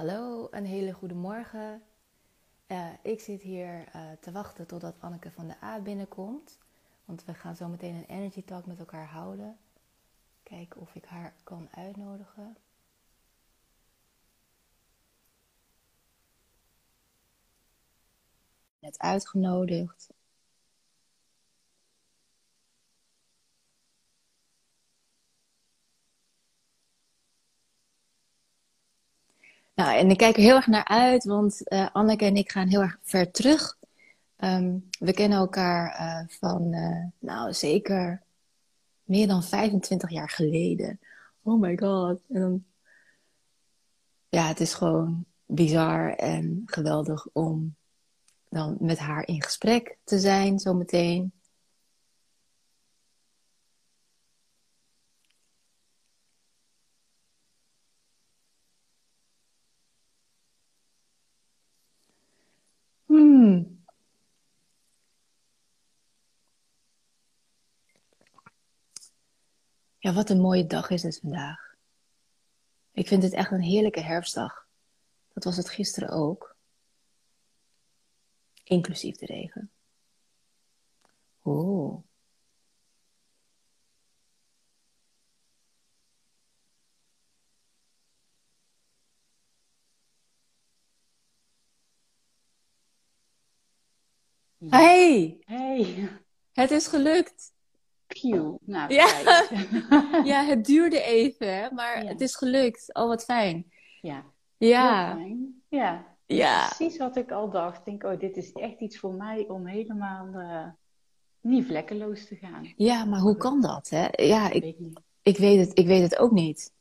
Hallo, een hele goede morgen. Uh, ik zit hier uh, te wachten totdat Anneke van de A binnenkomt. Want we gaan zo meteen een energy talk met elkaar houden. Kijken of ik haar kan uitnodigen. Net uitgenodigd. Nou, en ik kijk er heel erg naar uit, want uh, Anneke en ik gaan heel erg ver terug. Um, we kennen elkaar uh, van, uh, nou zeker meer dan 25 jaar geleden. Oh my god. En ja, het is gewoon bizar en geweldig om dan met haar in gesprek te zijn zometeen. Hmm. Ja, wat een mooie dag is het vandaag. Ik vind het echt een heerlijke herfstdag. Dat was het gisteren ook. Inclusief de regen. Oh. Hey, Hey, het is gelukt. Pew. Nou, Ja. Ja, het duurde even, maar Ja. het is gelukt. Oh, wat fijn. Ja, Ja, fijn. Ja, ja. precies wat ik al dacht. Ik denk, oh, dit is echt iets voor mij om helemaal eh, niet vlekkeloos te gaan. Ja, maar hoe kan dat, hè? Ja, Ik ik, weet niet. ik weet het, ik weet het ook niet.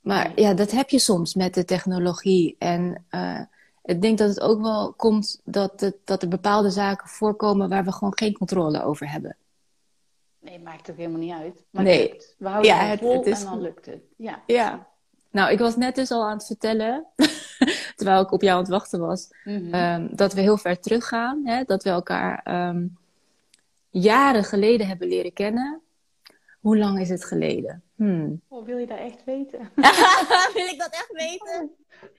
Maar Nee. ja, dat heb je soms met de technologie. En eh, ik denk dat het ook wel komt dat, het, dat er bepaalde zaken voorkomen waar we gewoon geen controle over hebben. Nee, maakt ook helemaal niet uit. Maar Nee. lukt. We houden Ja, het vol het is en dan lukt het. Ja. Ja. Nou, ik was net dus al aan het vertellen, terwijl ik op jou aan het wachten was, Mhm. ehm, dat we heel ver teruggaan. Hè? Dat we elkaar ehm, jaren geleden hebben leren kennen. Hoe lang is het geleden? Hmm. Oh, wil je dat echt weten? Wil ik dat echt weten?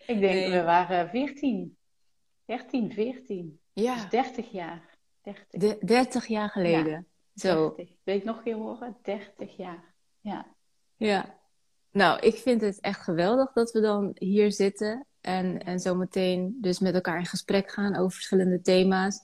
Ik denk, Nee. we waren 14. 13, 14. Ja, Dus 30 jaar. 30. de, 30 jaar geleden. Zo, 30. Wil je het nog een keer horen? 30 jaar. Ja. ja. Nou, ik vind het echt geweldig dat we dan hier zitten en, en zo meteen dus met elkaar in gesprek gaan over verschillende thema's.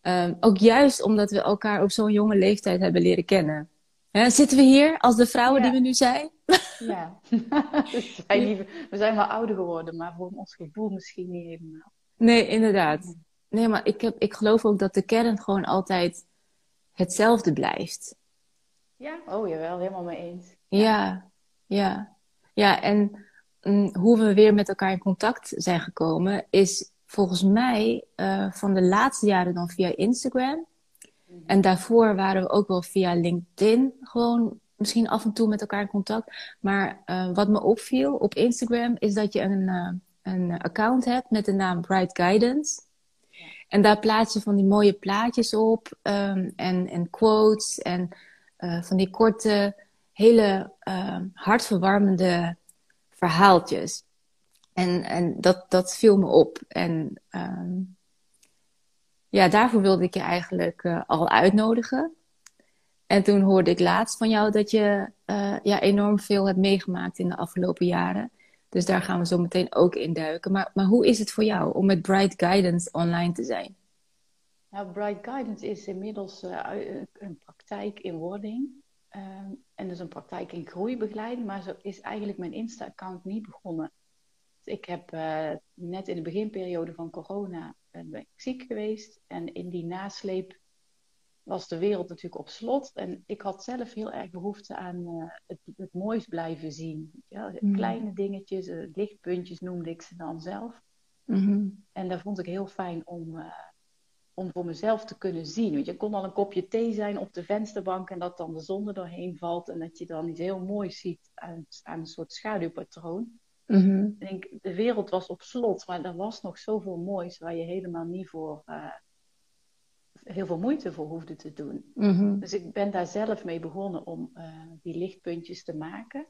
Ehm, ook juist omdat we elkaar op zo'n jonge leeftijd hebben leren kennen. Hè, zitten we hier als de vrouwen Ja. die we nu zijn? Ja. We, zijn niet- we zijn wel ouder geworden, maar voor ons gevoel misschien niet helemaal. Nee, inderdaad. Nee, maar ik, heb, ik geloof ook dat de kern gewoon altijd hetzelfde blijft. Ja? Oh, jawel, helemaal mee eens. Ja, ja. Ja, en mm, hoe we weer met elkaar in contact zijn gekomen is volgens mij eh, van de laatste jaren dan via Instagram. En daarvoor waren we ook wel via LinkedIn gewoon misschien af en toe met elkaar in contact. Maar eh, wat me opviel op Instagram is dat je een, eh, een account hebt met de naam Bright Guidance. En daar plaats je van die mooie plaatjes op ehm, en, en quotes en eh, van die korte, hele ehm, hartverwarmende verhaaltjes. En, en dat, dat viel me op. En ehm, ja, daarvoor wilde ik je eigenlijk eh, al uitnodigen. En toen hoorde ik laatst van jou dat je eh, ja, enorm veel hebt meegemaakt in de afgelopen jaren. Dus daar gaan we zo meteen ook in duiken. Maar, maar hoe is het voor jou om met Bright Guidance online te zijn? Nou, Bright Guidance is inmiddels eh, een praktijk in wording. Ehm, en dus een praktijk in groeibegeleiding. Maar zo is eigenlijk mijn Insta-account niet begonnen. Ik heb net in de beginperiode van corona ben ik ziek geweest. En in die nasleep was de wereld natuurlijk op slot. En ik had zelf heel erg behoefte aan eh, het, het moois blijven zien. Ja, Mm. Kleine dingetjes, eh, lichtpuntjes noemde ik ze dan zelf. Mhm. En dat vond ik heel fijn om, eh, om voor mezelf te kunnen zien. Want je kon al een kopje thee zijn op de vensterbank en dat dan de zon er doorheen valt. En dat je dan iets heel moois ziet aan, aan een soort schaduwpatroon. Mhm. Ik denk, de wereld was op slot, maar er was nog zoveel moois waar je helemaal niet voor eh, heel veel moeite voor hoefde te doen. Mhm. Dus ik ben daar zelf mee begonnen om eh, die lichtpuntjes te maken.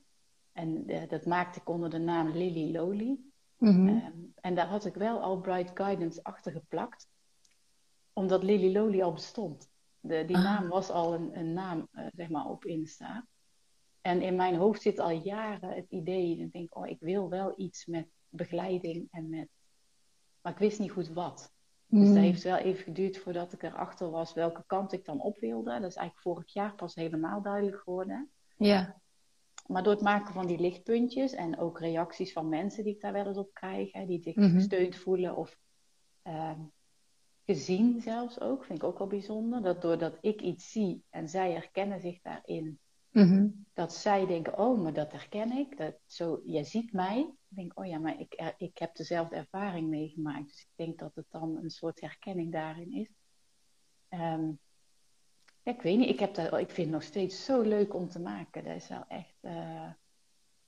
En eh, dat maakte ik onder de naam Lily Loli. Mhm. Ehm, en daar had ik wel al Bright Guidance achter geplakt, omdat Lily Loli al bestond. De, die ah. naam was al een, een naam, zeg maar, op Insta. En in mijn hoofd zit al jaren het idee, en ik denk, oh, ik wil wel iets met begeleiding en met... Maar ik wist niet goed wat. Dus dat mhm. heeft wel even geduurd voordat ik erachter was welke kant ik dan op wilde. Dat is eigenlijk vorig jaar pas helemaal duidelijk geworden. Ja. Maar door het maken van die lichtpuntjes en ook reacties van mensen die ik daar wel eens op krijg, hè, die zich mhm. gesteund voelen of ehm, gezien zelfs ook, vind ik ook wel bijzonder. Dat doordat ik iets zie en zij herkennen zich daarin, mhm. dat zij denken, oh, maar dat herken ik. Dat zo, jij ziet mij. Ik denk, oh ja, maar ik, ik heb dezelfde ervaring meegemaakt. Dus ik denk dat het dan een soort herkenning daarin is. Um, ik weet niet, ik, heb dat, ik vind het nog steeds zo leuk om te maken. Dat is wel echt. Uh,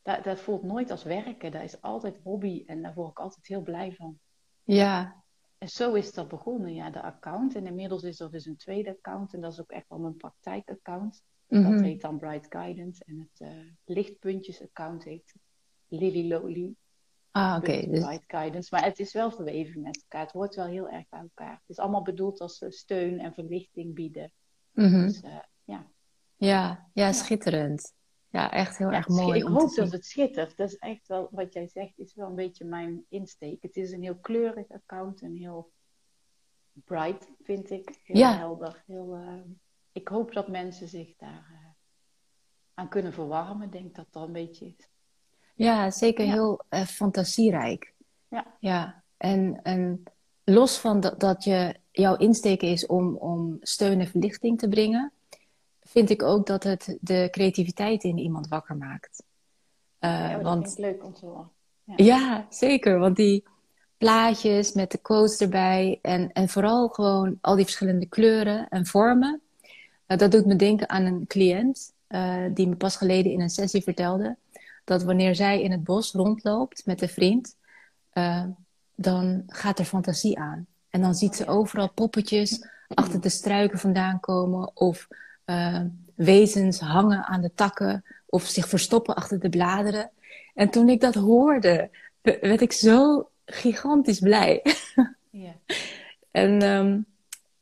dat, dat voelt nooit als werken. Dat is altijd hobby en daar word ik altijd heel blij van. Ja. En zo is dat begonnen, ja, de account. En inmiddels is er dus een tweede account en dat is ook echt wel mijn praktijkaccount. Mm Dat heet dan Bright Guidance en het uh, lichtpuntjes-account heet Lily Loli. Ah, oké. Dus... Bright Guidance. Maar het is wel verweven met elkaar. Het hoort wel heel erg bij elkaar. Het is allemaal bedoeld als eh, steun en verlichting bieden Mhm. Dus, uh, ja. ja. Ja, schitterend. Ja, echt heel erg mooi. Ik hoop dat het schittert. Dat is echt wel, wat jij zegt, is wel een beetje mijn insteek. Het is een heel kleurig account en heel bright, vind ik. Heel helder. Heel, uh, ik hoop dat mensen zich daar uh, aan kunnen verwarmen. Ik denk dat dat een beetje is. Ja, zeker heel fantasierijk. Ja. Ja, en, en los van dat, dat je jouw insteek is om, om steun en verlichting te brengen, vind ik ook dat het de creativiteit in iemand wakker maakt. Uh, ja, dat want, vind ik leuk om te horen. Ja. ja. zeker. Want die plaatjes met de quotes erbij en, en vooral gewoon al die verschillende kleuren en vormen. Uh, dat doet me denken aan een cliënt uh, die me pas geleden in een sessie vertelde dat wanneer zij in het bos rondloopt met een vriend, dan gaat er fantasie aan. En dan ziet ze overal poppetjes achter de struiken vandaan komen. Of uh, wezens hangen aan de takken. Of zich verstoppen achter de bladeren. En toen ik dat hoorde, werd ik zo gigantisch blij. Ja. en, um,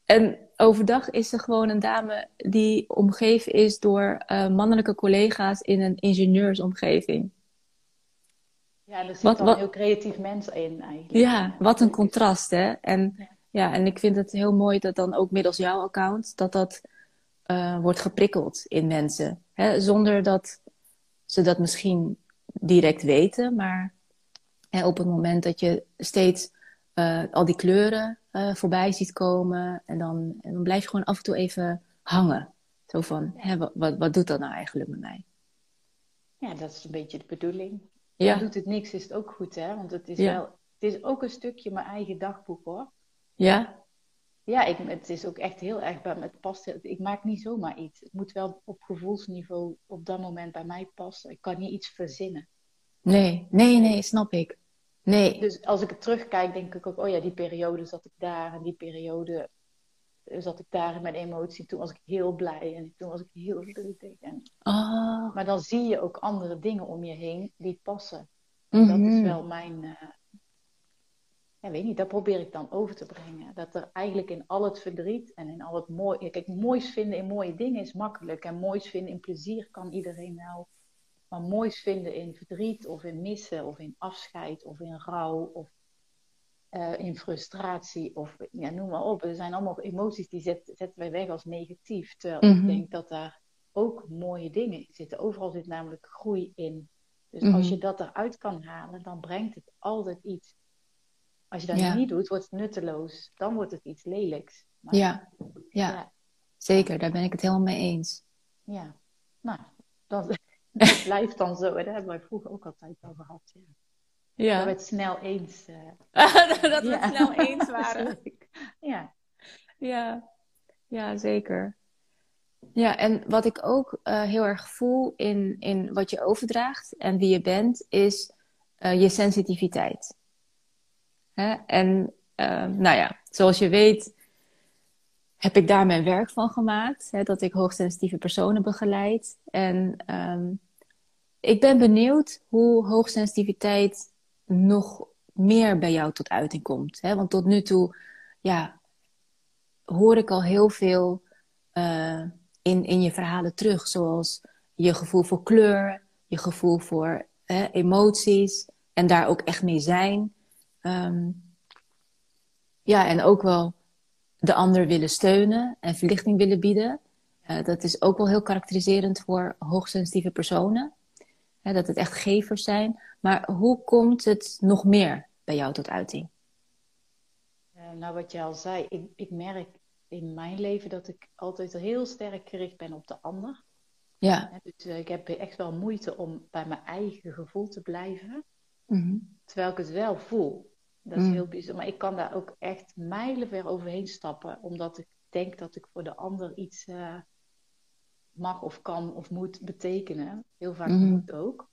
en overdag is ze gewoon een dame die omgeven is door uh, mannelijke collega's in een ingenieursomgeving. Ja, er zit wat, dan een heel creatief mens in eigenlijk. Ja, wat een contrast, hè. En, ja. en ik vind het heel mooi dat dan ook middels jouw account... dat dat uh, wordt geprikkeld in mensen. Hè? Zonder dat ze dat misschien direct weten. Maar hè, op het moment dat je steeds uh, al die kleuren uh, voorbij ziet komen... En dan, en dan blijf je gewoon af en toe even hangen. Zo van, hè, wat, wat, doet dat nou eigenlijk met mij? Ja, dat is een beetje de bedoeling. Ja. doet het niks, is het ook goed, hè? Want het is wel, het is ook een stukje mijn eigen dagboek, hoor. Ja? Ja, ik, het is ook echt heel erg bij me. Het past, ik maak niet zomaar iets. Het moet wel op gevoelsniveau op dat moment bij mij passen. Ik kan niet iets verzinnen. Nee, nee, nee, snap ik. Nee. Dus als ik het terugkijk, denk ik ook, oh ja, die periode zat ik daar en die periode zat ik daar in mijn emotie. Toen was ik heel blij en toen was ik heel verdrietig. En... Oh. Maar dan zie je ook andere dingen om je heen die passen. Dat is mhm. wel mijn. Uh... Ja, weet niet, dat probeer ik dan over te brengen. Dat er eigenlijk in al het verdriet en in al het mooie. Kijk, moois vinden in mooie dingen is makkelijk. En moois vinden in plezier kan iedereen wel. Maar moois vinden in verdriet of in missen of in afscheid of in rouw of uh, in frustratie of ja, noem maar op. Er zijn allemaal emoties die zet, zetten wij weg als negatief. Terwijl ik mhm. denk dat daar ook mooie dingen in zitten. Overal zit namelijk groei in. Dus als mhm. je dat eruit kan halen, dan brengt het altijd iets. Als je dat niet doet, wordt het nutteloos. Dan wordt het iets lelijks. Maar, ja. ja. Ja. zeker. Daar ben ik het helemaal mee eens. Ja, nou, dat, dat blijft dan zo. Daar hebben wij vroeger ook altijd over gehad. Ja. Ja. Dat we het snel eens... Uh... dat we het snel eens waren. ja. ja. Ja, zeker. Ja, en wat ik ook uh, heel erg voel in, in wat je overdraagt en wie je bent, is uh, je sensitiviteit. Hè? En nou ja, zoals je weet, heb ik daar mijn werk van gemaakt. Hè, dat ik hoogsensitieve personen begeleid. En um, ik ben benieuwd hoe hoogsensitiviteit nog meer bij jou tot uiting komt. Hè? Want tot nu toe, ja, hoor ik al heel veel uh, in, in je verhalen terug. Zoals je gevoel voor kleur, je gevoel voor hè, emoties en daar ook echt mee zijn. Um, ja, en ook wel de ander willen steunen en verlichting willen bieden. Uh, dat is ook wel heel karakteriserend voor hoogsensitieve personen. Hè, dat het echt gevers zijn. Maar hoe komt het nog meer bij jou tot uiting? Uh, nou, wat je al zei, ik, ik merk in mijn leven dat ik altijd heel sterk gericht ben op de ander. Ja. Dus uh, ik heb echt wel moeite om bij mijn eigen gevoel te blijven. Mm Terwijl ik het wel voel. Dat is mm. heel bijzonder. Maar ik kan daar ook echt mijlenver overheen stappen. Omdat ik denk dat ik voor de ander iets uh, mag of kan of moet betekenen. Heel vaak mm. moet ook.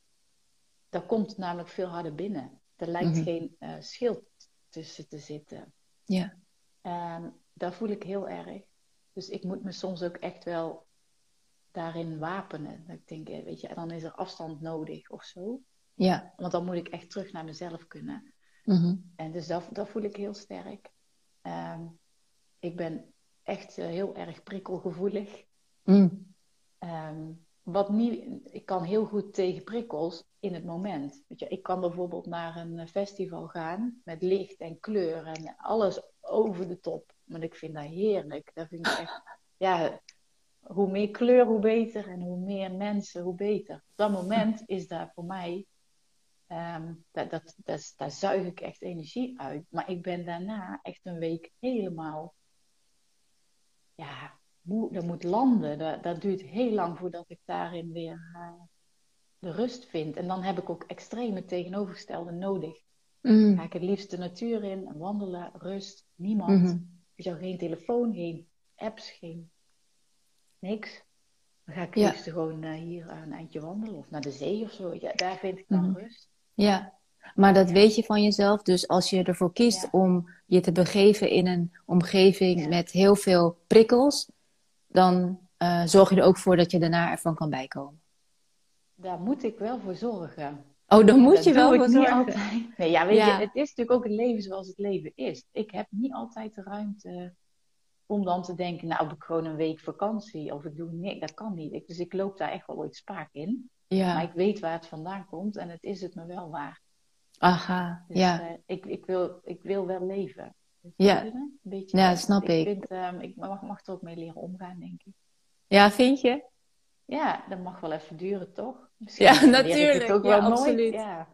Daar komt namelijk veel harder binnen. Er lijkt mm-hmm. geen uh, schild tussen te zitten. Ja. En daar voel ik heel erg. Dus ik moet me soms ook echt wel daarin wapenen. Dat ik denk, eh, weet je, dan is er afstand nodig of zo. Ja. Want dan moet ik echt terug naar mezelf kunnen. Mm-hmm. En dus dat, dat voel ik heel sterk. Um, ik ben echt uh, heel erg prikkelgevoelig. Mm. Um, wat niet, ik kan heel goed tegen prikkels in het moment. Weet je, ik kan bijvoorbeeld naar een festival gaan met licht en kleur en alles over de top. Maar ik vind dat heerlijk. Dat vind ik echt, ja, hoe meer kleur, hoe beter. En hoe meer mensen, hoe beter. Op dat moment is daar voor mij, um, dat, dat, dat, daar zuig ik echt energie uit. Maar ik ben daarna echt een week helemaal, ja, dat moet landen. Dat, dat duurt heel lang voordat ik daarin weer uh, de rust vind. En dan heb ik ook extreme tegenovergestelde nodig. Mm. Ga ik het liefst de natuur in, wandelen, rust, niemand. Mm -hmm. geen telefoon, geen apps, geen niks. Dan ga ik ja. liefst gewoon uh, hier een eindje wandelen of naar de zee of zo. Ja, daar vind ik dan mm -hmm. rust. Ja, maar dat weet je van jezelf. Dus als je ervoor kiest ja. om je te begeven in een omgeving met heel veel prikkels, dan uh, zorg je er ook voor dat je daarna ervan kan bijkomen. Daar moet ik wel voor zorgen. Oh, dan moet je wel voor zorgen. Altijd. Nee, ja, weet ja. je, het is natuurlijk ook het leven zoals het leven is. Ik heb niet altijd de ruimte om dan te denken, nou, heb ik gewoon een week vakantie of ik doe niks. Dat kan niet. Ik, dus ik loop daar echt wel ooit spaak in. Ja. Maar ik weet waar het vandaan komt en het is het me wel waar. Aha, dus, ja. Uh, ik, ik, wil, ik wil wel leven. Ja, een beetje ja snap ik. Ik, vind, um, ik mag, mag er ook mee leren omgaan, denk ik. Ja, vind je? Ja, dat mag wel even duren, toch? Misschien ja, natuurlijk. Het ook ja, wel absoluut. Ja.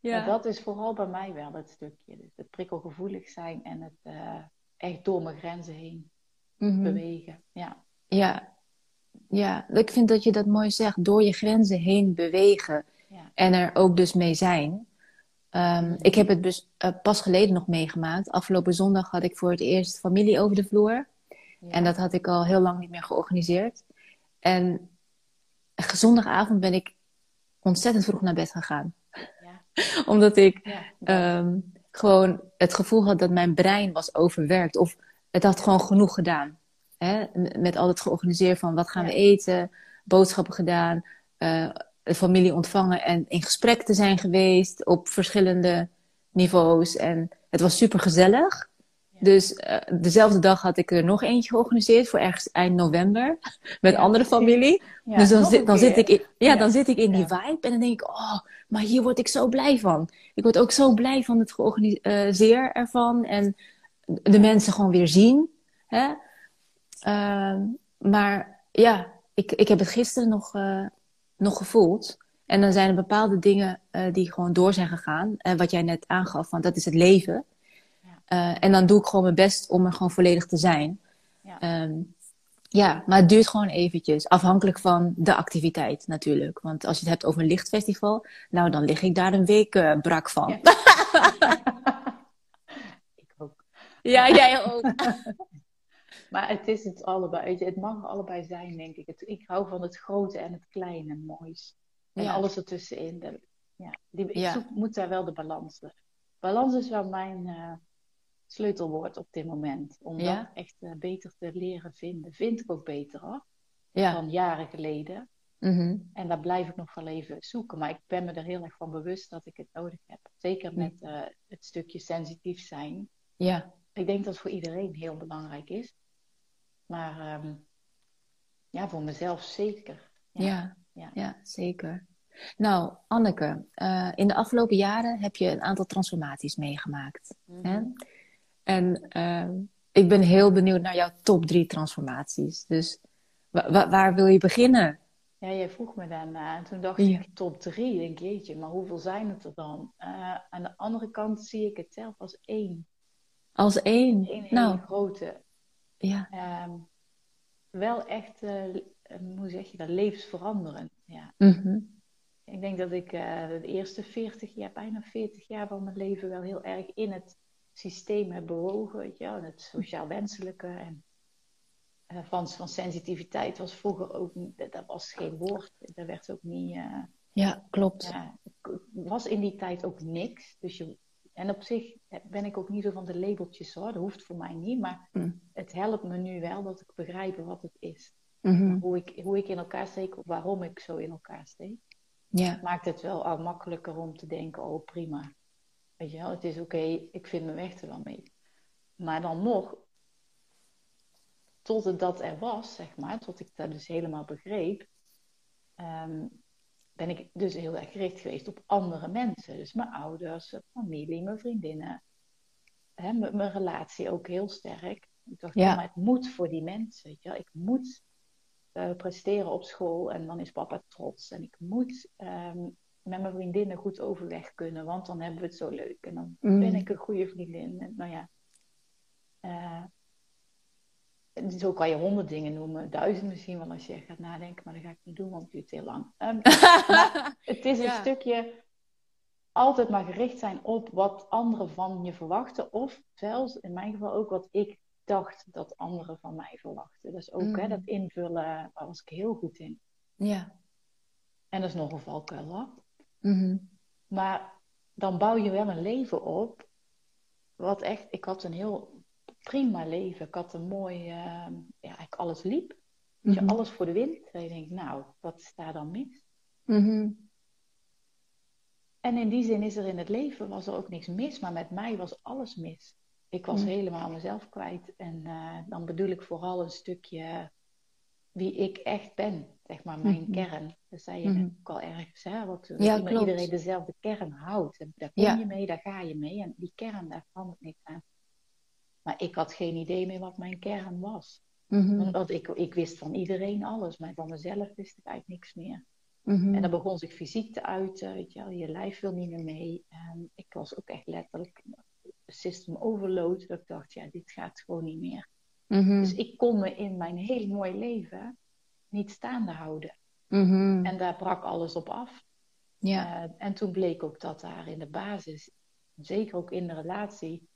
ja. Maar dat is vooral bij mij wel het stukje. Dus het prikkelgevoelig zijn en het uh, echt door mijn grenzen heen mm -hmm. bewegen. Ja. ja. Ja, ik vind dat je dat mooi zegt. Door je grenzen heen bewegen. Ja. En er ook dus mee zijn. Um, ik heb het dus uh, pas geleden nog meegemaakt. Afgelopen zondag had ik voor het eerst familie over de vloer. Ja. En dat had ik al heel lang niet meer georganiseerd. En zondagavond ben ik ontzettend vroeg naar bed gegaan. Ja. Omdat ik ja. um, gewoon het gevoel had dat mijn brein was overwerkt. Of het had gewoon genoeg gedaan. Hè? Met al het georganiseerd van wat gaan we eten, boodschappen gedaan. Uh, familie ontvangen en in gesprek te zijn geweest op verschillende niveaus. En het was super gezellig. Dus uh, dezelfde dag had ik er nog eentje georganiseerd voor ergens eind november met ja, andere familie. Ja, dus dan, zit, dan zit ik in, ja, dan zit ik in die vibe en dan denk ik, oh, maar hier word ik zo blij van. Ik word ook zo blij van het georganiseerd uh, ervan en de mensen gewoon weer zien. Hè? Uh, maar ja, ik, ik heb het gisteren nog, uh, nog gevoeld. En dan zijn er bepaalde dingen die gewoon door zijn gegaan. En wat jij net aangaf, want dat is het leven. Uh, en dan doe ik gewoon mijn best om er gewoon volledig te zijn. Ja. Um, ja, maar het duurt gewoon eventjes. Afhankelijk van de activiteit natuurlijk. Want als je het hebt over een lichtfestival, nou dan lig ik daar een week uh, brak van. Ja. ik ook. Ja, jij ook. maar het is het allebei. Het mag allebei zijn, denk ik. Het, ik hou van het grote en het kleine moois. En ja. alles ertussenin. De, ja, die, ik zoek, moet daar wel de balans. Balans is wel mijn... Uh, sleutelwoord op dit moment. Om ja? dat echt uh, beter te leren vinden. Vind ik ook beter hoor. Dan jaren geleden. Mhm. En daar blijf ik nog wel even zoeken. Maar ik ben me er heel erg van bewust dat ik het nodig heb. Zeker met uh, het stukje sensitief zijn. Ja. Ik denk dat het voor iedereen heel belangrijk is. Maar um, ja, voor mezelf zeker. Ja, ja, ja. ja zeker. Nou, Anneke, uh, in de afgelopen jaren heb je een aantal transformaties meegemaakt. Mm hè? Mhm. En uh, ik ben heel benieuwd naar jouw top drie transformaties. Dus wa wa waar wil je beginnen? Ja, jij vroeg me daarna. En toen dacht ja. ik top drie. Denk jeetje, maar hoeveel zijn het er dan? Uh, aan de andere kant zie ik het zelf als één. Als één? Nou. grote. Ja. Um, wel echt, hoe zeg je dat, levensveranderend. Ja. Mm -hmm. Ik denk dat ik uh, de eerste 40 jaar, bijna 40 jaar van mijn leven wel heel erg in het systeem heb bewogen. Weet je, en het sociaal wenselijke. En uh, van, van sensitiviteit was vroeger ook dat was geen woord. Daar werd ook niet. Uh, ja, klopt. Was in die tijd ook niks. Dus je, en op zich ben ik ook niet zo van de labeltjes hoor. Dat hoeft voor mij niet. Maar mm. het helpt me nu wel dat ik begrijp wat het is. Mm -hmm. hoe, ik, hoe ik in elkaar steek, waarom ik zo in elkaar steek. Ja. Maakt het wel al makkelijker om te denken, oh prima. Weet je wel, het is oké, okay, ik vind mijn weg er wel mee. Maar dan nog, tot het dat er was, zeg maar, tot ik dat dus helemaal begreep, um, ben ik dus heel erg gericht geweest op andere mensen. Dus mijn ouders, familie, mijn vriendinnen. Hè, mijn relatie ook heel sterk. Ik dacht, ja. maar het moet voor die mensen. Weet je wel. Ik moet uh, presteren op school en dan is papa trots. En ik moet um, met mijn vriendinnen goed overweg kunnen, want dan hebben we het zo leuk. En dan Mm. ben ik een goede vriendin. En, nou ja. Uh, zo kan je honderd dingen noemen, duizend misschien wel als je gaat nadenken, maar dat ga ik niet doen, want het duurt heel lang. Um, maar het is een Ja. stukje altijd maar gericht zijn op wat anderen van je verwachten, of zelfs in mijn geval ook wat ik dacht dat anderen van mij verwachten. Dus ook hè, Mm. dat invullen, daar was ik heel goed in. Ja. En dat is nog een valkuil hoor. Mhm. Maar dan bouw je wel een leven op. Wat echt, ik had een heel prima leven. Ik had een mooi, uh, ja, eigenlijk alles liep. Dus Mhm. alles voor de wind. En je denkt, nou, wat is daar dan mis? Mhm. En in die zin is er in het leven was er ook niks mis, maar met mij was alles mis. Ik was Mm. helemaal mezelf kwijt. En uh, dan bedoel ik vooral een stukje wie ik echt ben, zeg maar, mijn Mhm. kern. Dat zei je Mhm. ook al ergens, hè? Wat, Ja, iedereen dezelfde kern houdt. En daar kom Ja. je mee, daar ga je mee. En die kern, daar verandert niks aan. Maar ik had geen idee meer wat mijn kern was. Mhm. Want ik, ik wist van iedereen alles, maar van mezelf wist ik eigenlijk niks meer. Mhm. En dan begon zich fysiek te uiten, weet je wel, je lijf wil niet meer mee. En ik was ook echt letterlijk system overload, dat ik dacht, ja, dit gaat gewoon niet meer. Mhm. Dus ik kon me in mijn heel mooi leven niet staande houden. Mhm. En daar brak alles op af. Ja. Uh, en toen bleek ook dat daar in de basis, zeker ook in de relatie,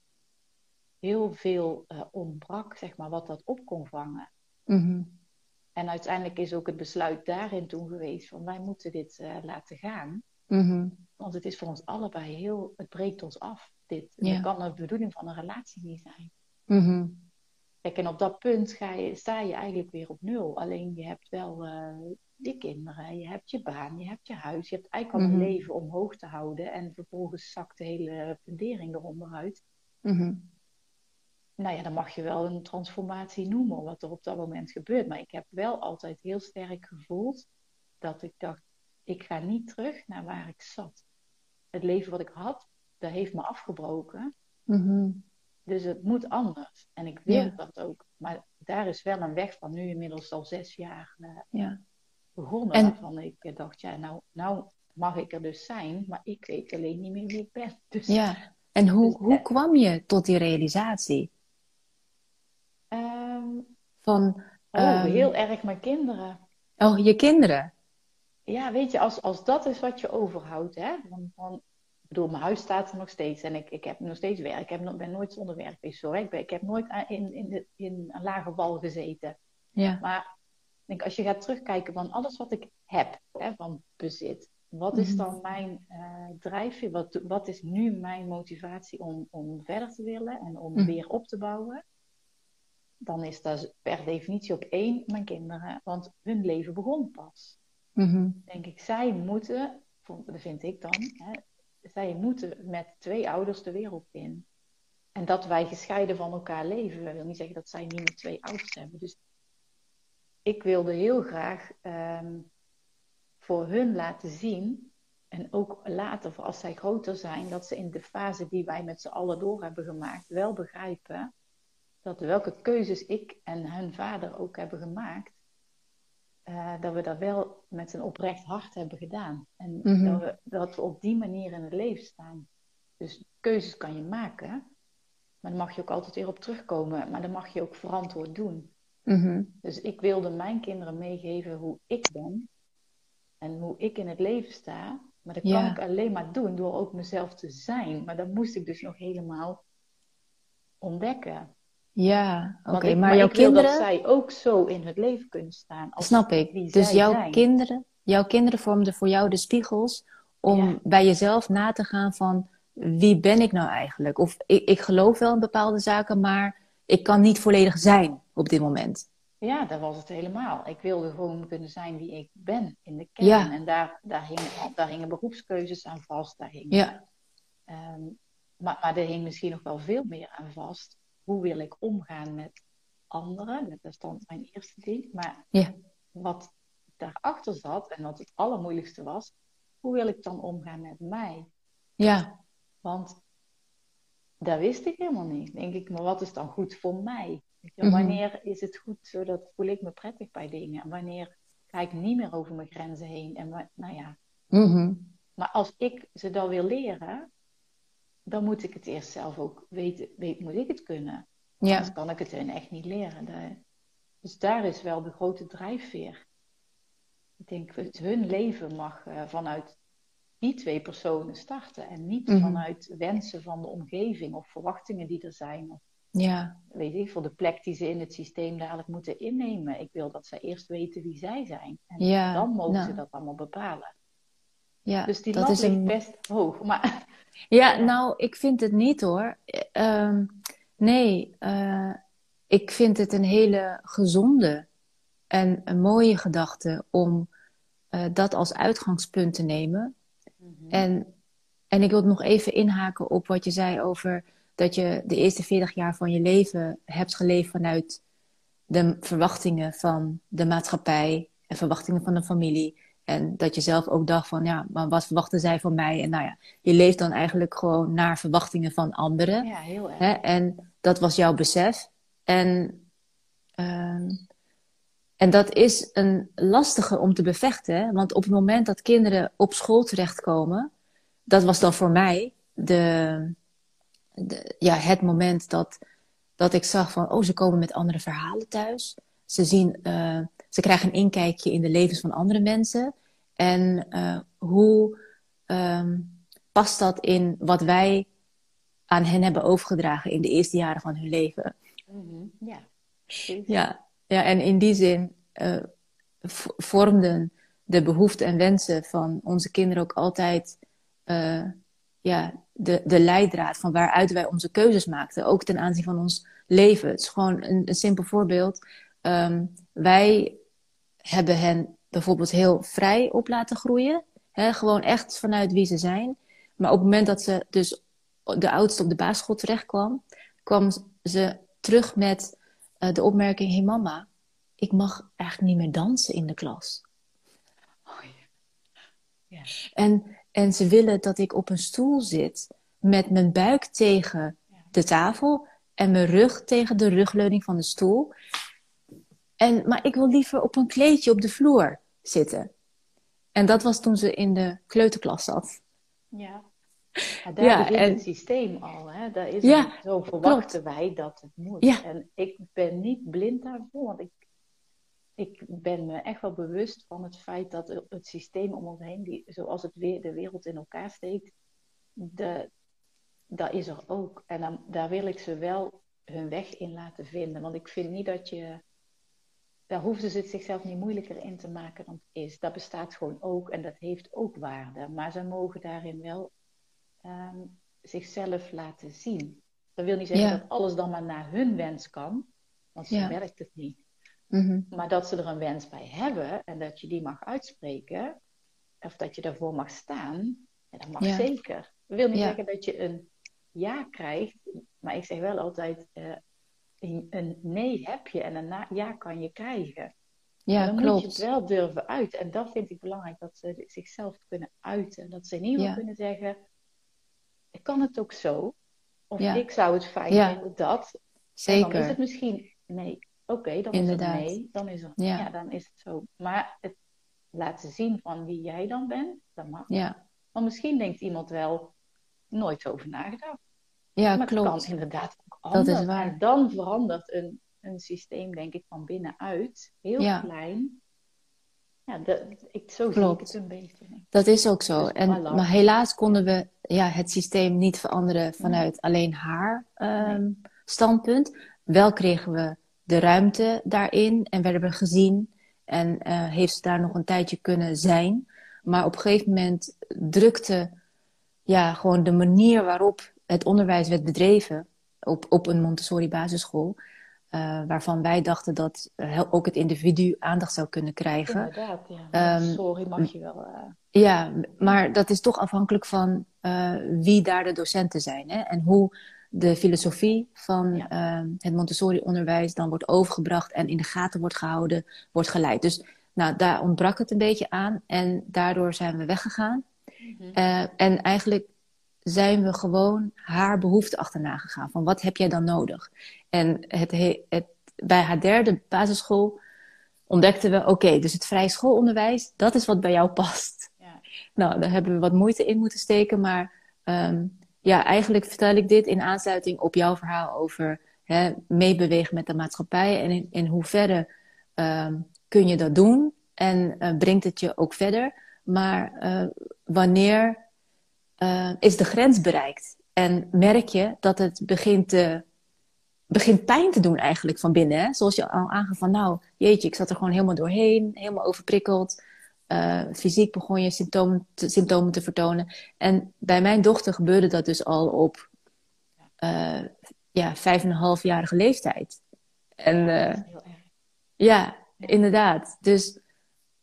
heel veel uh, ontbrak, zeg maar, wat dat op kon vangen. Mhm. En uiteindelijk is ook het besluit daarin toen geweest van wij moeten dit uh, laten gaan. Mhm. Want het is voor ons allebei heel, het breekt ons af. Dit. Ja. Dat kan de bedoeling van een relatie niet zijn. Mhm. Kijk, en op dat punt ga je, sta je eigenlijk weer op nul. Alleen je hebt wel uh, je kinderen, je hebt je baan, je hebt je huis. Je hebt eigenlijk al Mhm. een leven omhoog te houden. En vervolgens zakt de hele fundering eronder uit. Mhm. Nou ja, dan mag je wel een transformatie noemen, wat er op dat moment gebeurt. Maar ik heb wel altijd heel sterk gevoeld dat ik dacht, ik ga niet terug naar waar ik zat. Het leven wat ik had, dat heeft me afgebroken. Mhm. Dus het moet anders. En ik wil Ja. dat ook. Maar daar is wel een weg van nu inmiddels al zes jaar uh, Ja. begonnen. En- Waarvan ik dacht, ja, nou, nou mag ik er dus zijn. Maar ik weet alleen niet meer wie ik ben. Dus, Ja. En hoe, Dus, hoe eh, kwam je tot die realisatie? Ehm, Van, oh, Ehm. heel erg mijn kinderen. oh, je kinderen. Ja, weet je, als, als dat is wat je overhoudt, hè. Van, van, ik bedoel, mijn huis staat er nog steeds. En ik, ik heb nog steeds werk. Ik heb, nog- ben nooit zonder werk geweest. Hè. ik, ben, ik heb nooit in, in, de, in een lage wal gezeten. Ja. Maar denk, als je gaat terugkijken van alles wat ik heb, hè, van bezit, wat is Mhm. dan mijn eh, drijfveer? Wat, wat is nu mijn motivatie om, om verder te willen en om Mhm. weer op te bouwen? Dan is dat per definitie op één mijn kinderen, want hun leven begon pas. Mhm. denk ik, zij moeten, dat vind ik dan, hè, zij moeten met twee ouders de wereld in. En dat wij gescheiden van elkaar leven, dat wil niet zeggen dat zij niet meer twee ouders hebben. Dus ik wilde heel graag ehm, voor hun laten zien, en ook later, als zij groter zijn, dat ze in de fase die wij met z'n allen door hebben gemaakt, wel begrijpen dat welke keuzes ik en hun vader ook hebben gemaakt, uh, dat we dat wel met een oprecht hart hebben gedaan. En Mhm. dat, we, dat we op die manier in het leven staan. Dus keuzes kan je maken, maar dan mag je ook altijd weer op terugkomen. Maar dan mag je ook verantwoord doen. Mhm. Dus ik wilde mijn kinderen meegeven hoe ik ben en hoe ik in het leven sta. Maar dat kan Ja. ik alleen maar doen door ook mezelf te zijn. Maar dat moest ik dus nog helemaal ontdekken. Ja, oké. Maar jouw kinderen, dat zij ook zo in het leven kunnen staan. Als snap ik. Dus jouw zijn. kinderen, jouw kinderen vormden voor jou de spiegels om Ja. bij jezelf na te gaan van wie ben ik nou eigenlijk? Of ik, ik geloof wel in bepaalde zaken, maar ik kan niet volledig zijn op dit moment. Ja, dat was het helemaal. Ik wilde gewoon kunnen zijn wie ik ben in de kern. Ja. En daar, daar, hingen, daar hingen beroepskeuzes aan vast. Daar Ja, ehm, maar, maar er hing misschien nog wel veel meer aan vast. Hoe wil ik omgaan met anderen? Dat is dan mijn eerste ding. Maar Ja. wat daarachter zat en wat het allermoeilijkste was, hoe wil ik dan omgaan met mij? ja, Want dat wist ik helemaal niet. Denk ik, maar wat is dan goed voor mij? Mhm. Wanneer is het goed zodat voel ik me prettig bij dingen? En wanneer ga ik niet meer over mijn grenzen heen? En nou ja, Mhm. maar als ik ze dan wil leren, dan moet ik het eerst zelf ook weten, weet, moet ik het kunnen. ja, Anders kan ik het hun echt niet leren. Dus daar is wel de grote drijfveer. Ik denk, het, hun leven mag eh, vanuit die twee personen starten. En niet Mhm. vanuit wensen van de omgeving of verwachtingen die er zijn. Of ja, weet ik veel, de plek die ze in het systeem dadelijk moeten innemen. Ik wil dat zij eerst weten wie zij zijn. En Ja, dan mogen nou. ze dat allemaal bepalen. ja. Dus die lat is ligt een best hoog. Maar Ja, nou, ik vind het niet hoor. Ehm, nee, eh, ik vind het een hele gezonde en een mooie gedachte om eh, dat als uitgangspunt te nemen. En, en ik wil nog even inhaken op wat je zei over dat je de eerste 40 jaar van je leven hebt geleefd vanuit de verwachtingen van de maatschappij en verwachtingen van de familie. En dat je zelf ook dacht van, ja, maar wat verwachten zij van mij? En nou ja, je leeft dan eigenlijk gewoon naar verwachtingen van anderen. ja, heel erg. Hè? En dat was jouw besef. En, ehm, en dat is een lastige om te bevechten. Hè? Want op het moment dat kinderen op school terechtkomen, dat was dan voor mij de, de, ja, het moment dat, dat ik zag van, oh, ze komen met andere verhalen thuis. Ze, zien, eh, ze krijgen een inkijkje in de levens van andere mensen. En eh, hoe ehm, past dat in wat wij aan hen hebben overgedragen in de eerste jaren van hun leven? Mhm, Ja. Ja, ja en in die zin eh, vormden de behoeften en wensen van onze kinderen ook altijd ja, de, de leidraad van waaruit wij onze keuzes maakten, ook ten aanzien van ons leven. Het is gewoon een, een simpel voorbeeld. Ehm, wij hebben hen bijvoorbeeld heel vrij op laten groeien. Hè, gewoon echt vanuit wie ze zijn. Maar op het moment dat ze dus de oudste op de basisschool terecht kwam, kwam ze terug met eh, de opmerking: Hé hey mama, ik mag eigenlijk niet meer dansen in de klas. Oh. En, en ze willen dat ik op een stoel zit met mijn buik tegen de tafel en mijn rug tegen de rugleuning van de stoel. En, maar ik wil liever op een kleedje op de vloer zitten. En dat was toen ze in de kleuterklas zat. Ja. Daar Ja, begint en- het systeem al. Hè? Daar is Ja, zo verwachten wij dat het moet. Ja. En ik ben niet blind daarvoor. Want ik, ik ben me echt wel bewust van het feit dat het systeem om ons heen, die, zoals het weer, de wereld in elkaar steekt, de, dat is er ook. En dan, daar wil ik ze wel hun weg in laten vinden. Want ik vind niet dat je. Daar hoefden ze het zichzelf niet moeilijker in te maken dan het is. Dat bestaat gewoon ook en dat heeft ook waarde. Maar ze mogen daarin wel ehm, zichzelf laten zien. Dat wil niet zeggen Ja. dat alles dan maar naar hun wens kan, want zo Ja. werkt het niet. Mhm. Maar dat ze er een wens bij hebben en dat je die mag uitspreken, of dat je daarvoor mag staan, ja, dat mag zeker. Dat wil niet zeggen dat je een ja krijgt, maar ik zeg wel altijd: eh, een, nee heb je en een ja kan je krijgen. Ja, dan moet je het wel durven uiten. En dat vind ik belangrijk, dat ze zichzelf kunnen uiten. Dat ze in ieder geval Ja. kunnen zeggen, ik kan het ook zo. Of Ja. ik zou het fijn Ja. vinden dat. En dan is het Zeker. misschien nee. Oké, dan Inderdaad. is het nee. Dan is, het, Ja. ja. dan is het zo. Maar het laten zien van wie jij dan bent, dat mag. Ja, Want misschien denkt iemand wel, nooit over nagedacht. Ja maar klopt. kan inderdaad ook Dat anders. is waar. En dan verandert een, een systeem, denk ik, van binnenuit. Heel Ja. klein. Ja, dat, ik, zo zie ik het een beetje. Dat is ook zo. Dus En, maar helaas konden we ja, het systeem niet veranderen vanuit alleen haar ehm, standpunt. Wel kregen we de ruimte daarin en werden we gezien. En eh, heeft ze daar nog een tijdje kunnen zijn. Maar op een gegeven moment drukte ja, gewoon de manier waarop het onderwijs werd bedreven op, op een Montessori basisschool. eh, waarvan wij dachten dat eh, ook het individu aandacht zou kunnen krijgen. Inderdaad, ja. Ehm, Sorry, mag je wel. eh, Ja, maar dat is toch afhankelijk van wie daar de docenten zijn. Hè? En hoe de filosofie van Ja. eh, het Montessori-onderwijs dan wordt overgebracht en in de gaten wordt gehouden, wordt geleid. Dus nou, daar ontbrak het een beetje aan en daardoor zijn we weggegaan. mhm. En eigenlijk zijn we gewoon haar behoefte achterna gegaan. Van wat heb jij dan nodig? En het, he- het, bij haar derde basisschool ontdekten we, oké, dus het vrije schoolonderwijs, dat is wat bij jou past. Ja. Nou, daar hebben we wat moeite in moeten steken, maar ehm, ja, eigenlijk vertel ik dit in aansluiting op jouw verhaal over hè, meebewegen met de maatschappij en in, in hoeverre ehm, kun je dat doen en eh, brengt het je ook verder. Maar eh, wanneer eh, is de grens bereikt? En merk je dat het begint, te, begint pijn te doen eigenlijk van binnen. Hè? Zoals je al aangaf van nou, jeetje, ik zat er gewoon helemaal doorheen, helemaal overprikkeld. Eh, fysiek begon je symptomen te, symptomen te vertonen. En bij mijn dochter gebeurde dat dus al op eh ja, vijf en een halfjarige leeftijd. En erg. ja, inderdaad. Dus,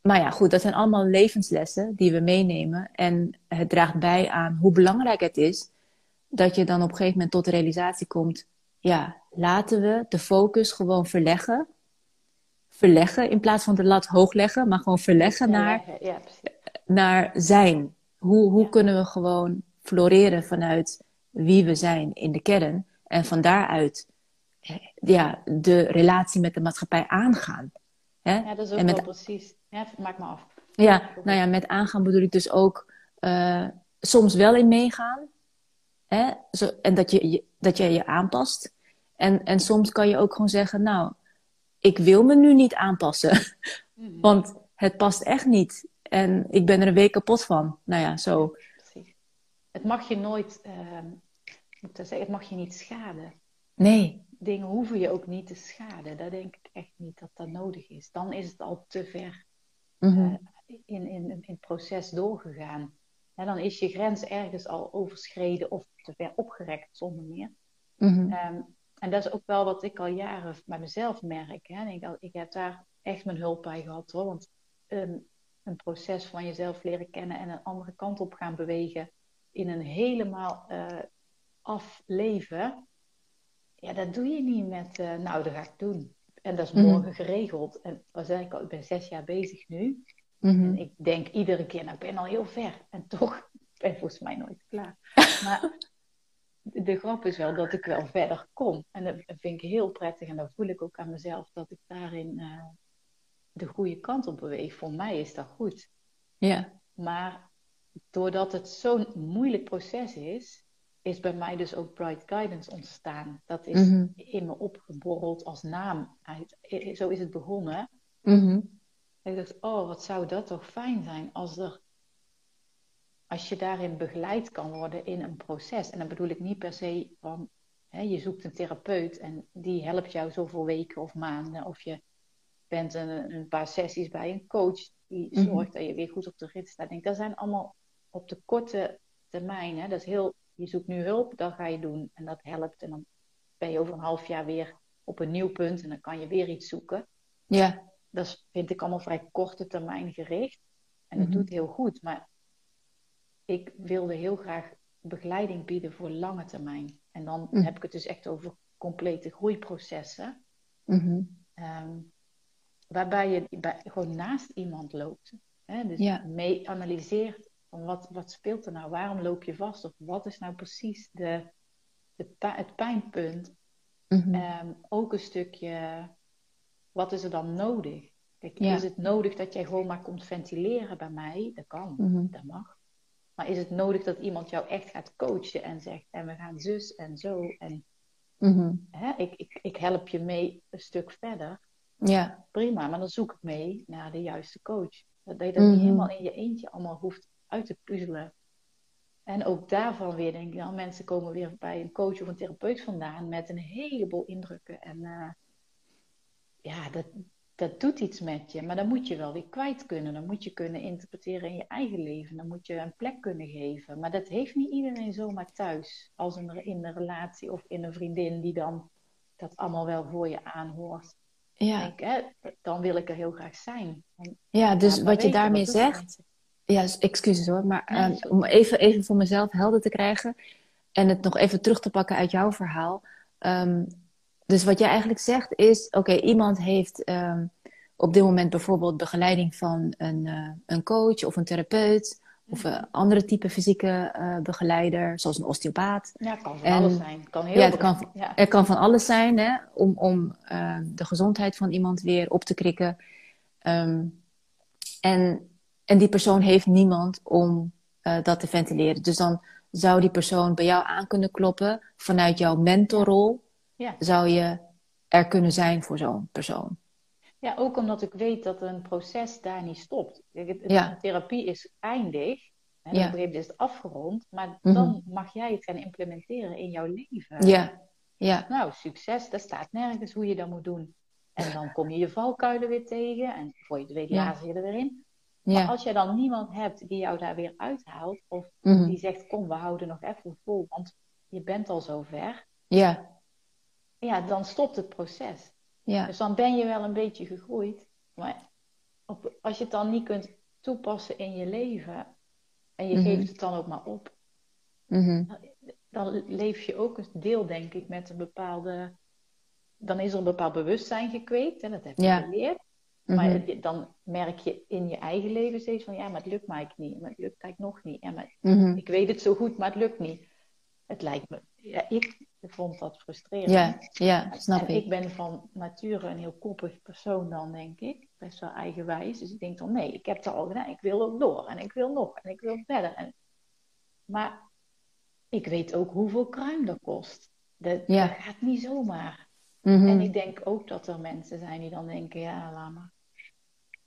maar ja, goed, dat zijn allemaal levenslessen die we meenemen. En het draagt bij aan hoe belangrijk het is dat je dan op een gegeven moment tot de realisatie komt: ja, laten we de focus gewoon verleggen. Verleggen in plaats van de lat hoog leggen, maar gewoon verleggen Ja, naar, ja, naar zijn. Hoe, hoe Ja. kunnen we gewoon floreren vanuit wie we zijn in de kern en van daaruit ja, de relatie met de maatschappij aangaan. Hè? Ja, dat is ook En met- wel precies. Ja, maak me af. Ja, nou ja, met aangaan bedoel ik dus ook eh, soms wel in meegaan. Hè? Zo, en dat je, je- dat je je aanpast. En, en soms kan je ook gewoon zeggen, nou, ik wil me nu niet aanpassen. Mhm. Want het past echt niet. En ik ben er een week kapot van. Nou ja, zo. Precies. Het mag je nooit, ik moet zeggen, het mag je niet schaden. Nee. Dingen hoeven je ook niet te schaden. Daar denk ik echt niet dat dat nodig is. Dan is het al te ver Mhm. eh, in, in, in het proces doorgegaan. En dan is je grens ergens al overschreden of te ver opgerekt zonder meer. Mhm. Ehm, en dat is ook wel wat ik al jaren bij mezelf merk. Hè. Ik, ik heb daar echt mijn hulp bij gehad hoor. Want ehm, een proces van jezelf leren kennen en een andere kant op gaan bewegen in een helemaal eh afleven. Ja, dat doe je niet met, eh, nou, dat ga ik doen. En dat is Mhm. morgen geregeld. En wat zei ik al, ik ben zes jaar bezig nu. Mhm. En ik denk iedere keer, nou, ik ben al heel ver. En toch ben ik volgens mij nooit klaar. Maar de, grap is wel dat ik wel verder kom. En dat vind ik heel prettig. En dan voel ik ook aan mezelf dat ik daarin eh, de goede kant op beweeg. Voor mij is dat goed. Ja. Maar doordat het zo'n moeilijk proces is, is bij mij dus ook Bright Guidance ontstaan. Dat is Mhm. in me opgeborreld als naam. Uit. Zo is het begonnen. Mhm. Ik dacht, oh, wat zou dat toch fijn zijn als er, als je daarin begeleid kan worden in een proces. En dan bedoel ik niet per se van, hè, je zoekt een therapeut en die helpt jou zoveel weken of maanden. Of je bent een, een paar sessies bij een coach die Mhm. zorgt dat je weer goed op de rit staat. Ik denk, dat zijn allemaal op de korte termijn. Hè. Dat is heel, je zoekt nu hulp, dat ga je doen en dat helpt. En dan ben je over een half jaar weer op een nieuw punt en dan kan je weer iets zoeken. Ja. Dat vind ik allemaal vrij korte termijn gericht. En dat Mhm. doet heel goed. Maar ik wilde heel graag begeleiding bieden voor lange termijn. En dan Mhm. heb ik het dus echt over complete groeiprocessen. Mhm. Ehm, waarbij je bij, gewoon naast iemand loopt. Hè? Dus Ja. mee analyseert van wat, wat speelt er nou? Waarom loop je vast? Of wat is nou precies de, het pijnpunt? Mhm. Ehm, ook een stukje, wat is er dan nodig? Kijk, Ja. is het nodig dat jij gewoon maar komt ventileren bij mij? Dat kan, Mhm. dat mag. Maar is het nodig dat iemand jou echt gaat coachen en zegt, en we gaan zus en zo. En Mhm. hè, ik, ik, ik help je mee een stuk verder. Ja. Prima, maar dan zoek ik mee naar de juiste coach. Dat je dat niet helemaal in je eentje allemaal hoeft uit te puzzelen. En ook daarvan weer denk ik dan, mensen komen weer bij een coach of een therapeut vandaan met een heleboel indrukken. En eh, ja, dat, dat doet iets met je. Maar dan moet je wel weer kwijt kunnen. Dan moet je kunnen interpreteren in je eigen leven. Dan moet je een plek kunnen geven. Maar dat heeft niet iedereen zomaar thuis. Als een, in een relatie of in een vriendin die dan dat allemaal wel voor je aanhoort. Ja. Denk, hè, dan wil ik er heel graag zijn. En ja, dus wat je daarmee zegt? Ja, s- excuses hoor, maar ehm, om even, even voor mezelf helder te krijgen en het nog even terug te pakken uit jouw verhaal. Ehm, dus wat jij eigenlijk zegt is, oké, iemand heeft ehm, op dit moment bijvoorbeeld begeleiding van een, eh, een coach of een therapeut of een andere type fysieke eh, begeleider, zoals een osteopaat. Ja, het kan van En- alles zijn. Het kan heel Ja, het kan. Ja. er kan van alles zijn hè, om, om eh, de gezondheid van iemand weer op te krikken. En, en die persoon heeft niemand om eh, dat te ventileren. Dus dan zou die persoon bij jou aan kunnen kloppen. Vanuit jouw mentorrol Ja. zou je er kunnen zijn voor zo'n persoon. ja, ook omdat ik weet dat een proces daar niet stopt. Kijk, Ja. Therapie is eindig. En Ja. op een gegeven moment is het afgerond. Maar Mhm. dan mag jij het gaan implementeren in jouw leven. Ja, ja, Nou, succes, dat staat nergens hoe je dat moet doen. En dan kom je je valkuilen weer tegen. En voor je het weet, Ja. je er weer in. Maar als je dan niemand hebt die jou daar weer uithaalt. Of Mhm. die zegt, kom, we houden nog even vol. Want je bent al zo ver. Ja, Ja, dan stopt het proces. ja, Dus dan ben je wel een beetje gegroeid. Maar op, als je het dan niet kunt toepassen in je leven. En je Mhm. geeft het dan ook maar op. Mhm. Dan leef je ook een deel, denk ik, met een bepaalde... Dan is er een bepaald bewustzijn gekweekt. En dat heb je Ja. geleerd. Mhm. Maar je- dan merk je in je eigen leven steeds van... Ja, maar het lukt mij niet. Maar het lukt eigenlijk nog niet. Ja, maar Mhm. ik weet het zo goed, maar het lukt niet. Het lijkt me... Ja, ik vond dat frustrerend. ja, ja, snap en ik. ik ben van nature een heel koppig persoon dan, denk ik. Best wel eigenwijs. Dus ik denk dan, nee, ik heb het al gedaan. Ik wil ook door. En ik wil nog. En ik wil verder. En... Maar ik weet ook hoeveel kruim dat kost. Dat, Ja. dat gaat niet zomaar. Mhm. En ik denk ook dat er mensen zijn die dan denken, ja, laat maar.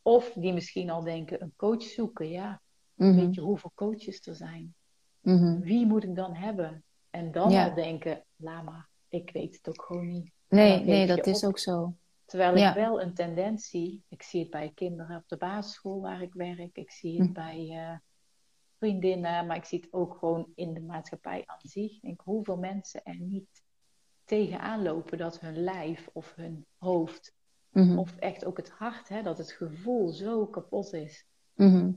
Of die misschien al denken, een coach zoeken. Ja, Mhm. weet je hoeveel coaches er zijn? Mhm. Wie moet ik dan hebben? En dan Ja. al denken, laat maar. Ik weet het ook gewoon niet. Nee, nee, dat is op. ook zo. Terwijl Ja. ik wel een tendentie, ik zie het bij kinderen op de basisschool waar ik werk, ik zie het Hm. bij eh, vriendinnen, maar ik zie het ook gewoon in de maatschappij aan zich. Ik denk hoeveel mensen er niet tegenaan lopen dat hun lijf of hun hoofd, Mhm. of echt ook het hart, hè, dat het gevoel zo kapot is. Mhm.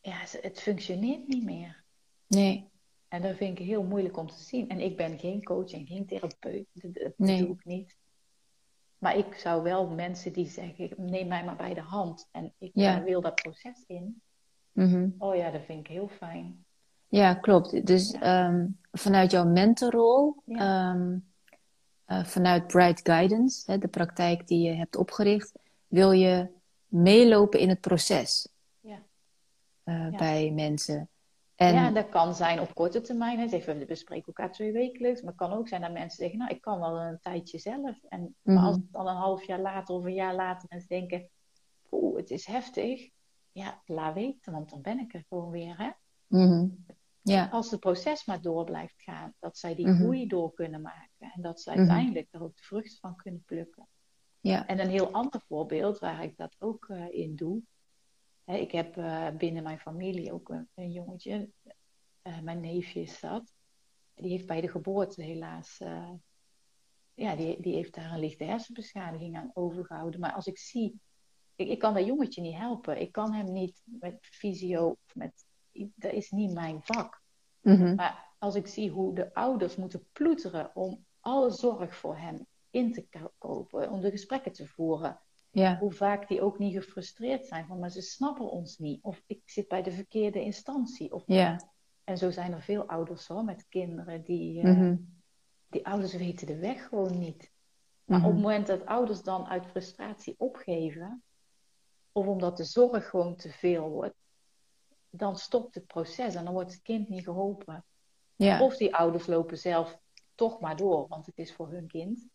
Ja, het functioneert niet meer. Nee, En dat vind ik heel moeilijk om te zien. En ik ben geen coach en geen therapeut. Dat, Nee. doe ik niet. Maar ik zou wel mensen die zeggen, neem mij maar bij de hand. En ik Ja. eh, wil dat proces in. Mhm. Oh ja, dat vind ik heel fijn. Ja, klopt. Dus ehm, vanuit jouw mentorrol, Ja. ehm, eh, vanuit Bright Guidance, hè, de praktijk die je hebt opgericht, wil je meelopen in het proces Ja. eh, Ja. bij mensen. En Ja, dat kan zijn op korte termijn. Hè. Zeg, we bespreken elkaar twee wekelijks. Maar het kan ook zijn dat mensen zeggen, nou, ik kan wel een tijdje zelf. En, Maar Mhm. als het dan een half jaar later of een jaar later mensen denken, oeh, het is heftig. Ja, laat weten, want dan ben ik er gewoon weer. Hè? Mhm. ja, als het proces maar door blijft gaan, dat zij die Mhm. groei door kunnen maken en dat zij Mhm. uiteindelijk er ook de vrucht van kunnen plukken. ja, En een heel ander voorbeeld waar ik dat ook eh, in doe. Hè, ik heb eh, binnen mijn familie ook een, een jongetje, eh, mijn neefje is dat. Die heeft bij de geboorte helaas ja, die, die heeft daar een lichte hersenbeschadiging aan overgehouden. Maar als ik zie, ik, ik kan dat jongetje niet helpen. Ik kan hem niet met fysio, met, dat is niet mijn vak. Mhm. Maar als ik zie hoe de ouders moeten ploeteren om alle zorg voor hem in te kopen, om de gesprekken te voeren. Ja. Hoe vaak die ook niet gefrustreerd zijn van, maar ze snappen ons niet. Of ik zit bij de verkeerde instantie. Of, Ja. En zo zijn er veel ouders hoor, met kinderen die, eh, Mhm. die ouders weten de weg gewoon niet. Maar Mhm. op het moment dat ouders dan uit frustratie opgeven, of omdat de zorg gewoon te veel wordt, dan stopt het proces en dan wordt het kind niet geholpen. Ja. Of die ouders lopen zelf toch maar door, want het is voor hun kind.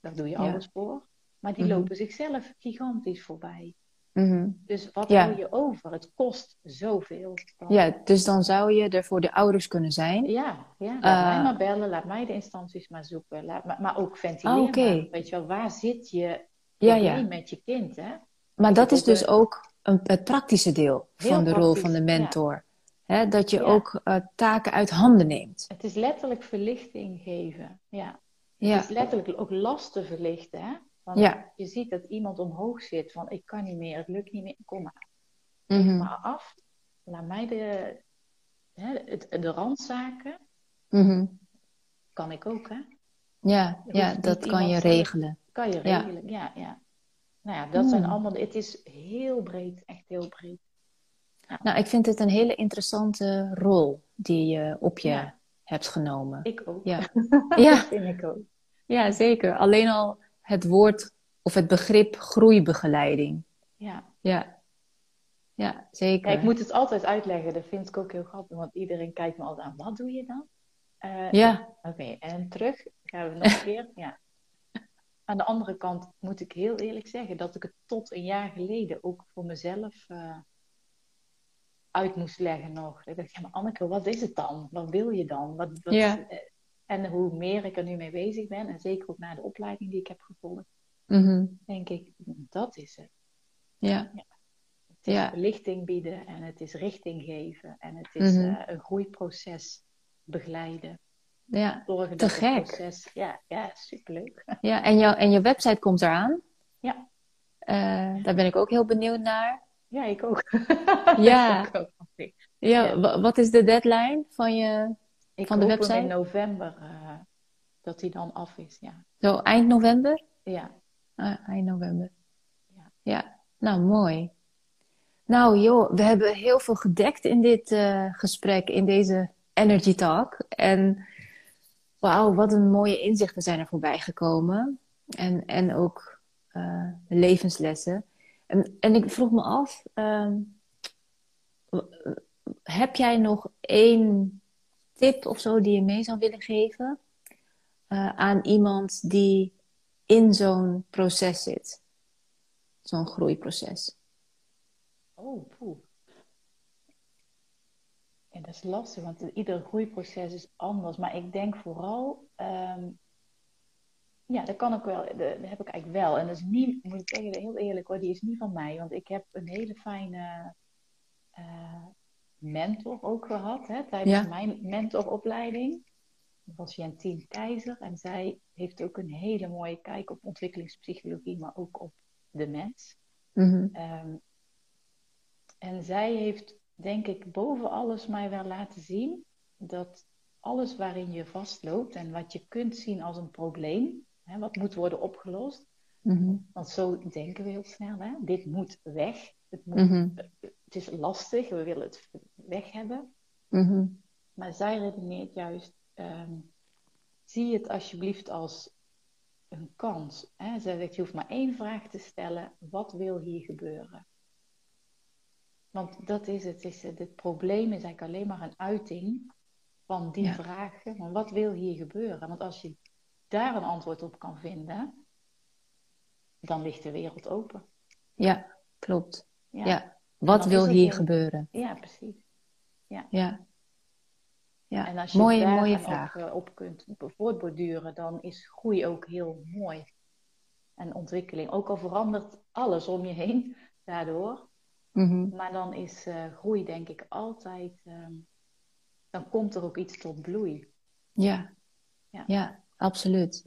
Daar doe je Ja. ouders voor. Maar die Mhm. lopen zichzelf gigantisch voorbij. Mhm. Dus wat Ja. hou je over? Het kost zoveel. Dan- ja, dus dan zou je er voor de ouders kunnen zijn. Ja, ja, laat Eh, mij maar bellen, laat mij de instanties maar zoeken. Laat, maar, maar ook ventileren. Ah. Weet je wel, waar zit je Ja, met je kind? Hè? Maar dat is dus ook een, het praktische deel Heel van de rol van de mentor. Hè, dat je Ja. ook eh, taken uit handen neemt. Het is letterlijk verlichting geven. Ja. Ja. Het is letterlijk ook lasten verlichten. Hè? Want Ja. je ziet dat iemand omhoog zit van ik kan niet meer, het lukt niet meer, kom maar. Mhm. Maar af, laat mij de, hè, het, de randzaken, Mhm. kan ik ook hè. Ja, ja, dat kan je zelf- regelen. Kan je regelen, ja, ja. Nou ja, dat zijn Hmm. allemaal, het is heel breed, echt heel breed. Nou, ik vind het een hele interessante rol die je op je Ja. hebt genomen. Ik ook. Ja. dat Ja. vind ik ook. ja, zeker. Alleen al het woord of het begrip groeibegeleiding. Ja. Ja, ja zeker. ja, ik moet het altijd uitleggen, dat vind ik ook heel grappig, want iedereen kijkt me altijd aan, wat doe je dan? Eh, Ja, Oké, en terug gaan we nog een keer. Ja. Aan de andere kant moet ik heel eerlijk zeggen dat ik het tot een jaar geleden ook voor mezelf eh, uit moest leggen nog. Ik dacht, ja maar Anneke, wat is het dan? Wat wil je dan? Wat, wat, Ja. eh, En hoe meer ik er nu mee bezig ben, en zeker ook na de opleiding die ik heb gevolgd, Mhm. denk ik, dat is het. ja, Het is Ja. verlichting bieden en het is richting geven en het is Mhm. eh, een groeiproces begeleiden. ja. Zorgen Te dat het gek. proces... Ja, ja, superleuk. ja. En, jou, en je website komt eraan. Ja. Eh, daar ben ik ook heel benieuwd naar. Ja, ik ook. Ja. ik, ook. Ja, Ja. wa- wat is de deadline van je... ik Van de website? in november eh, dat hij dan af is. Ja. Zo eind november? Ja. Ah, eind november. Ja. Ja, nou mooi. Nou joh, we hebben heel veel gedekt in dit eh, gesprek, in deze Energy Talk. En wauw, wat een mooie inzichten zijn er voorbij gekomen. En, en ook eh, levenslessen. En, en ik vroeg me af, ehm, heb jij nog één tip of zo die je mee zou willen geven eh, aan iemand die in zo'n proces zit? Zo'n groeiproces. Oh, poeh. Dat is lastig, want ieder groeiproces is anders. Maar ik denk vooral, ehm, ja, dat kan ik wel, dat heb ik eigenlijk wel. En dat is niet, moet ik zeggen, heel eerlijk hoor, die is niet van mij. Want ik heb een hele fijne eh, mentor ook gehad, hè, tijdens Ja. mijn mentoropleiding. Dat was Jantien Keizer. En zij heeft ook een hele mooie kijk op ontwikkelingspsychologie, maar ook op de mens. Mhm. Ehm, en zij heeft, denk ik, boven alles mij wel laten zien dat alles waarin je vastloopt en wat je kunt zien als een probleem, hè, wat moet worden opgelost, Mhm. want zo denken we heel snel, hè? dit moet weg, het, moet, Mhm. het is lastig, we willen het weg hebben. Mhm. Maar zij redeneert juist, ehm, zie het alsjeblieft als een kans. Hè? Zij zegt, je hoeft maar één vraag te stellen, wat wil hier gebeuren? Want dat is het, is het, het probleem is eigenlijk alleen maar een uiting van die Ja. vragen. Van wat wil hier gebeuren? Want als je daar een antwoord op kan vinden, dan ligt de wereld open. Ja, klopt. Ja, Ja. Wat wil hier heel- gebeuren? ja precies. Ja. Ja, En als je mooie, daar mooie vraag. Op, eh, op kunt voortborduren, dan is groei ook heel mooi. En ontwikkeling. Ook al verandert alles om je heen daardoor. Mhm. Maar dan is eh, groei denk ik altijd... ehm, dan komt er ook iets tot bloei. Ja. Ja. ja, absoluut.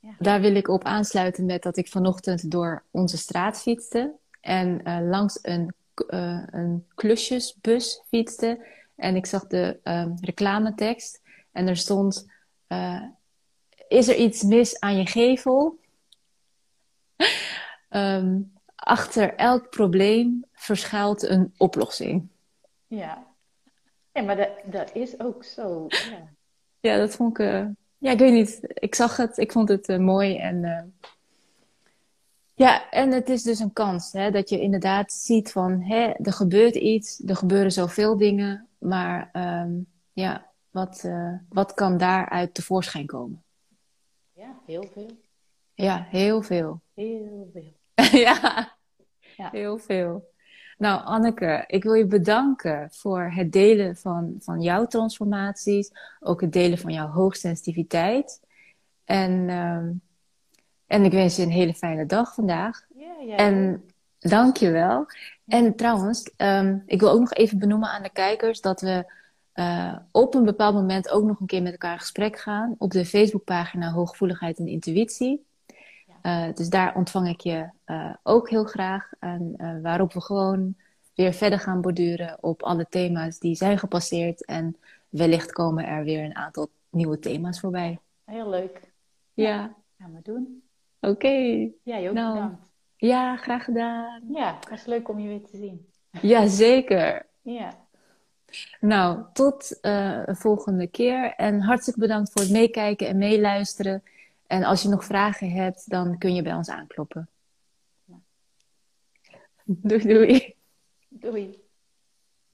ja. daar wil ik op aansluiten met dat ik vanochtend door onze straat fietste. En uh, langs een, uh, een klusjesbus fietste. En ik zag de um, reclametekst. En er stond: uh, Is er iets mis aan je gevel? um, achter elk probleem verschuilt een oplossing. Ja, ja maar dat, dat is ook zo. Ja, ja dat vond ik. Ja, ik weet niet. Ik zag het, ik vond het uh, mooi. En, uh, ja, en het is dus een kans hè, dat je inderdaad ziet van hè, er gebeurt iets, er gebeuren zoveel dingen, maar um, ja, wat, wat kan daaruit tevoorschijn komen? Ja, heel veel. Ja, heel veel. Heel veel. ja, ja, heel veel. Nou, Anneke, ik wil je bedanken voor het delen van, van jouw transformaties. Ook het delen van jouw hoogsensitiviteit. En, um, en ik wens je een hele fijne dag vandaag. Ja, ja. En dank je wel. En trouwens, um, ik wil ook nog even benoemen aan de kijkers dat we uh, op een bepaald moment ook nog een keer met elkaar in gesprek gaan op de Facebookpagina Hooggevoeligheid en Intuïtie. Uh, dus daar ontvang ik je uh, ook heel graag. En uh, waarop we gewoon weer verder gaan borduren op alle thema's die zijn gepasseerd. En wellicht komen er weer een aantal nieuwe thema's voorbij. Heel leuk. Ja. Gaan we doen. Oké. Okay. Jij ook nou, bedankt. Ja, graag gedaan. Ja, het was leuk om je weer te zien. Ja, zeker. ja. Nou, tot een volgende keer. En hartstikke bedankt voor het meekijken en meeluisteren. En als je nog vragen hebt, dan kun je bij ons aankloppen. Doei doei. Doei.